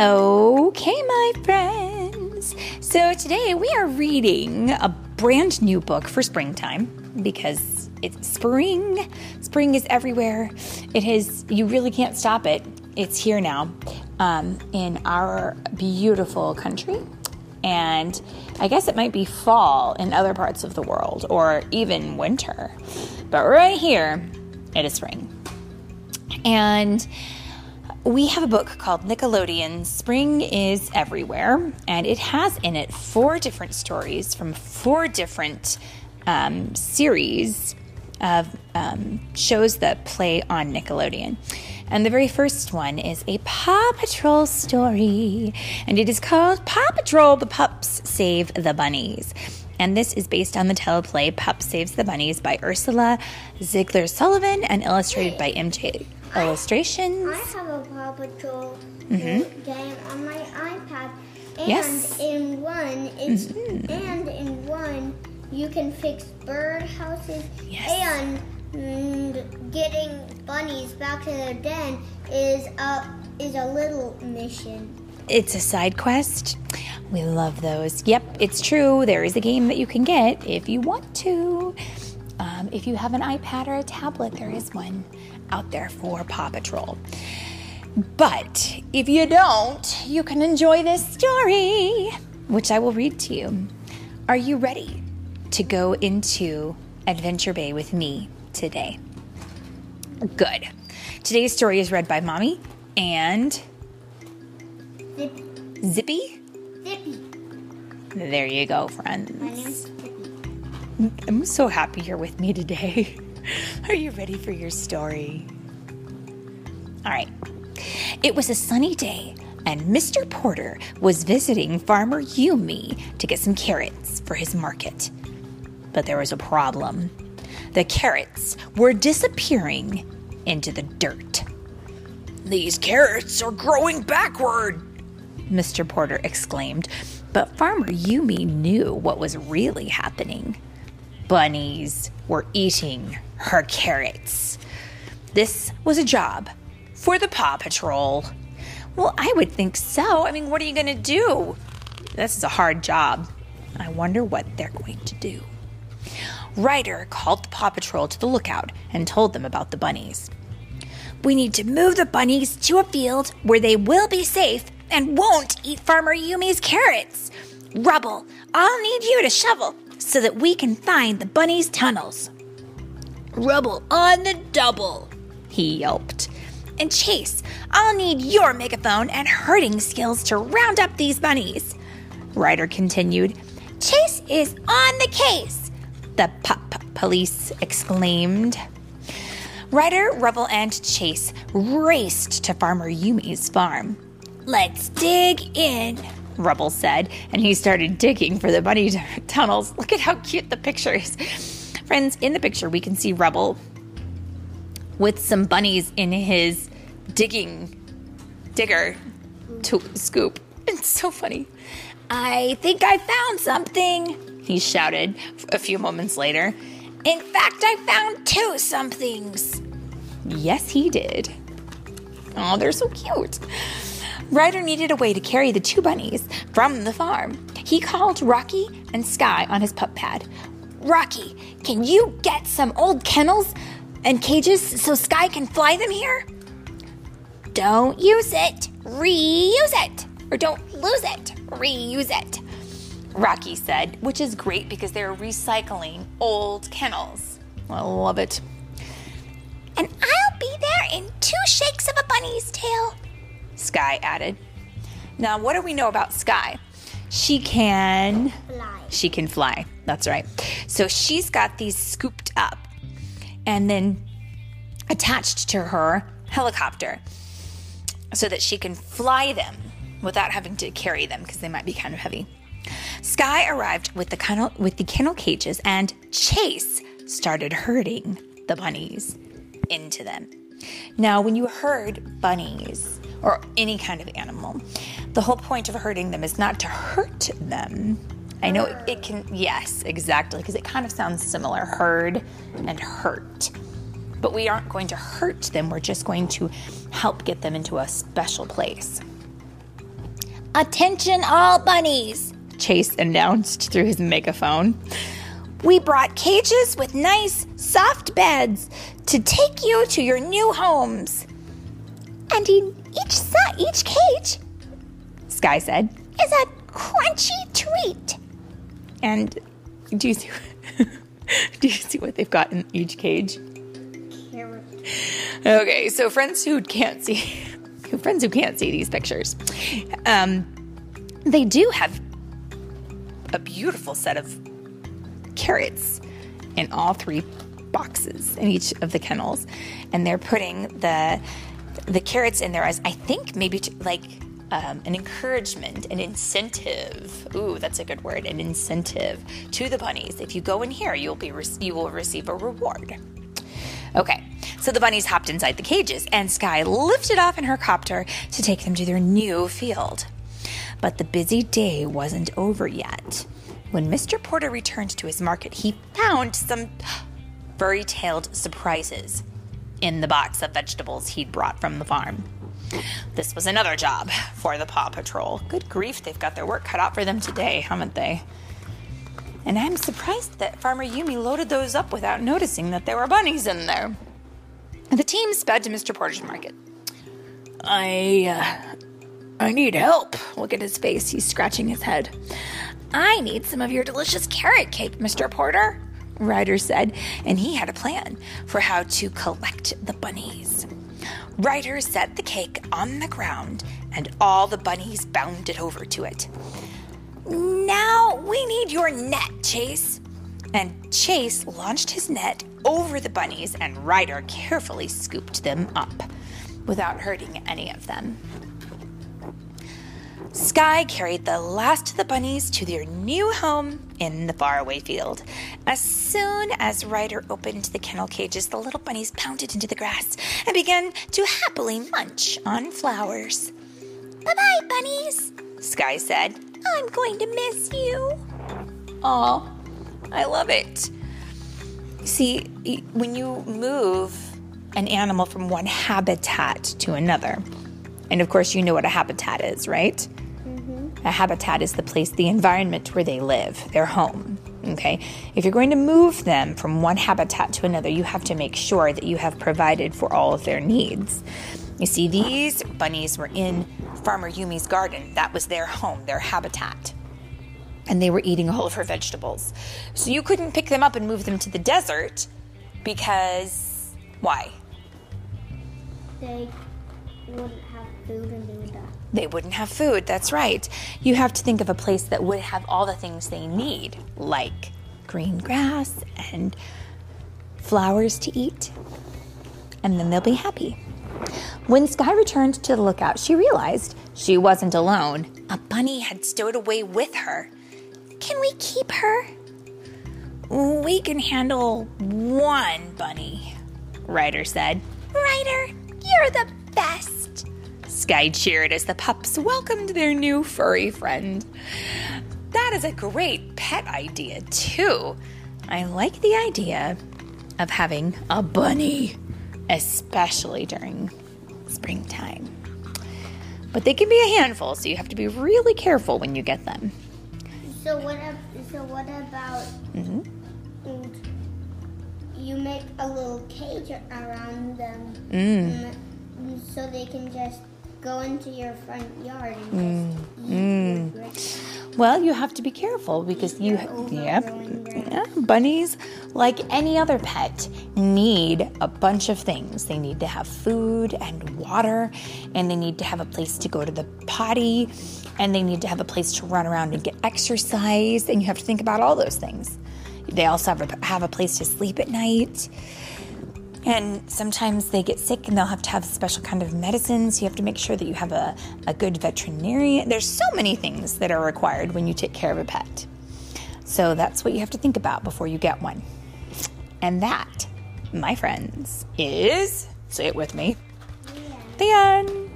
Okay, my friends. So today we are reading a brand new book for springtime because it's spring. Spring is everywhere. It is, you really can't stop it. It's here now um, in our beautiful country. And I guess it might be fall in other parts of the world or even winter. But right here, it is spring. And we have a book called Nickelodeon Spring is Everywhere, and it has in it four different stories from four different um, series of um, shows that play on Nickelodeon. And the very first one is a Paw Patrol story, and it is called Paw Patrol The Pups Save the Bunnies. And this is based on the teleplay Pup Saves the Bunnies by Ursula Ziegler Sullivan and illustrated by MJ Illustrations. I have a Paw Patrol game on my iPad, and Yes. in one, it's and in one you can fix bird houses, Yes. and mm, getting bunnies back to their den is a is a little mission. It's a side quest. We love those. Yep, it's true. There is a game that you can get if you want to. Um, if you have an iPad or a tablet, there is one out there for Paw Patrol. But if you don't, you can enjoy this story, which I will read to you. Are you ready to go into Adventure Bay with me today? Good. Today's story is read by Mommy and Zip, Zippy. Zippy. There you go, friends. Zippy. I'm so happy you're with me today. Are you ready for your story? All right. It was a sunny day, and Mr. Porter was visiting Farmer Yumi to get some carrots for his market. But there was a problem. The carrots were disappearing into the dirt. These carrots are growing backward, Mr. Porter exclaimed. But Farmer Yumi knew what was really happening. Bunnies were eating her carrots. This was a job for the Paw Patrol. Well, I would think so. I mean, what are you going to do? This is a hard job. I wonder what they're going to do. Ryder called the Paw Patrol to the lookout and told them about the bunnies. We need to move the bunnies to a field where they will be safe and won't eat Farmer Yumi's carrots. Rubble, I'll need you to shovel so that we can find the bunnies' tunnels. Rubble on the double, he yelped. And Chase, I'll need your megaphone and herding skills to round up these bunnies. Ryder continued. Chase is on the case, the pup police exclaimed. Ryder, Rubble, and Chase raced to Farmer Yumi's farm. Let's dig in, Rubble said, and he started digging for the bunny t- tunnels. Look at how cute the picture is. Friends, in the picture, we can see Rubble with some bunnies in his digging digger to scoop. It's so funny. I think I found something, he shouted a few moments later. In fact, I found two somethings. Yes, he did. Oh, they're so cute. Ryder needed a way to carry the two bunnies from the farm. He called Rocky and Skye on his pup pad. Rocky, can you get some old kennels and cages so Skye can fly them here? Don't use it, reuse it. Or don't lose it, reuse it. Rocky said, which is great because they're recycling old kennels. I love it. And I'll be there in two shakes of a bunny's tail, Skye added. Now, what do we know about Skye? She can Fly. she can fly. That's right. So she's got these scooped up and then attached to her helicopter so that she can fly them without having to carry them because they might be kind of heavy. Skye arrived with the kennel with the kennel cages and Chase started herding the bunnies into them. Now, when you herd bunnies or any kind of animal, the whole point of hurting them is not to hurt them. I know it, it can, yes, exactly, because it kind of sounds similar herd and hurt. But we aren't going to hurt them, we're just going to help get them into a special place. Attention, all bunnies, Chase announced through his megaphone. We brought cages with nice, soft beds to take you to your new homes. And in each, each cage, Skye said, is a crunchy treat. And do you see? do you see what they've got in each cage? Okay, so friends who can't see, friends who can't see these pictures, um, they do have a beautiful set of carrots in all three boxes in each of the kennels, and they're putting the the carrots in there as I think maybe to, like um, an encouragement, an incentive. Ooh, that's a good word. An incentive to the bunnies. If you go in here, you'll be re- you will receive a reward. Okay, so the bunnies hopped inside the cages, and Skye lifted off in her copter to take them to their new field. But the busy day wasn't over yet. When Mr. Porter returned to his market, he found some furry tailed surprises in the box of vegetables he'd brought from the farm. This was another job for the Paw Patrol. Good grief, they've got their work cut out for them today, haven't they? And I'm surprised that Farmer Yumi loaded those up without noticing that there were bunnies in there. The team sped to Mr. Porter's market. I, uh, I need help. Look at his face. He's scratching his head. I need some of your delicious carrot cake, Mr. Porter, Ryder said, and he had a plan for how to collect the bunnies. Ryder set the cake on the ground, and all the bunnies bounded over to it. Now we need your net, Chase. And Chase launched his net over the bunnies, and Ryder carefully scooped them up without hurting any of them. Skye carried the last of the bunnies to their new home in the faraway field. As soon as Ryder opened the kennel cages, the little bunnies pounded into the grass and began to happily munch on flowers. Bye bye, bunnies, Skye said. I'm going to miss you. Aw, I love it. See, when you move an animal from one habitat to another, and of course, you know what a habitat is, right? A habitat is the place, the environment where they live, their home. Okay? If you're going to move them from one habitat to another, you have to make sure that you have provided for all of their needs. You see, these bunnies were in Farmer Yumi's garden. That was their home, their habitat. And they were eating all of her vegetables. So you couldn't pick them up and move them to the desert because why? They wouldn't have food and they would die. They wouldn't have food, that's right. You have to think of a place that would have all the things they need, like green grass and flowers to eat. And then they'll be happy. When Skye returned to the lookout, she realized she wasn't alone. A bunny had stowed away with her. Can we keep her? We can handle one bunny, Ryder said. Ryder, you're the best. Skye cheered as the pups welcomed their new furry friend. That is a great pet idea, too. I like the idea of having a bunny especially during springtime. But they can be a handful, so you have to be really careful when you get them. So what? So what about? Mm-hmm. You make a little cage around them, mm. So they can just go into your front yard and just mm. eat mm. Well, you have to be careful because you, yep, yeah, bunnies, like any other pet, need a bunch of things. They need to have food and water, and they need to have a place to go to the potty, and they need to have a place to run around and get exercise. And you have to think about all those things. They also have a, have a place to sleep at night. And sometimes they get sick and they'll have to have special kind of medicines. You have to make sure that you have a, a good veterinarian. There's so many things that are required when you take care of a pet. So that's what you have to think about before you get one. And that, my friends, is say it with me. The end.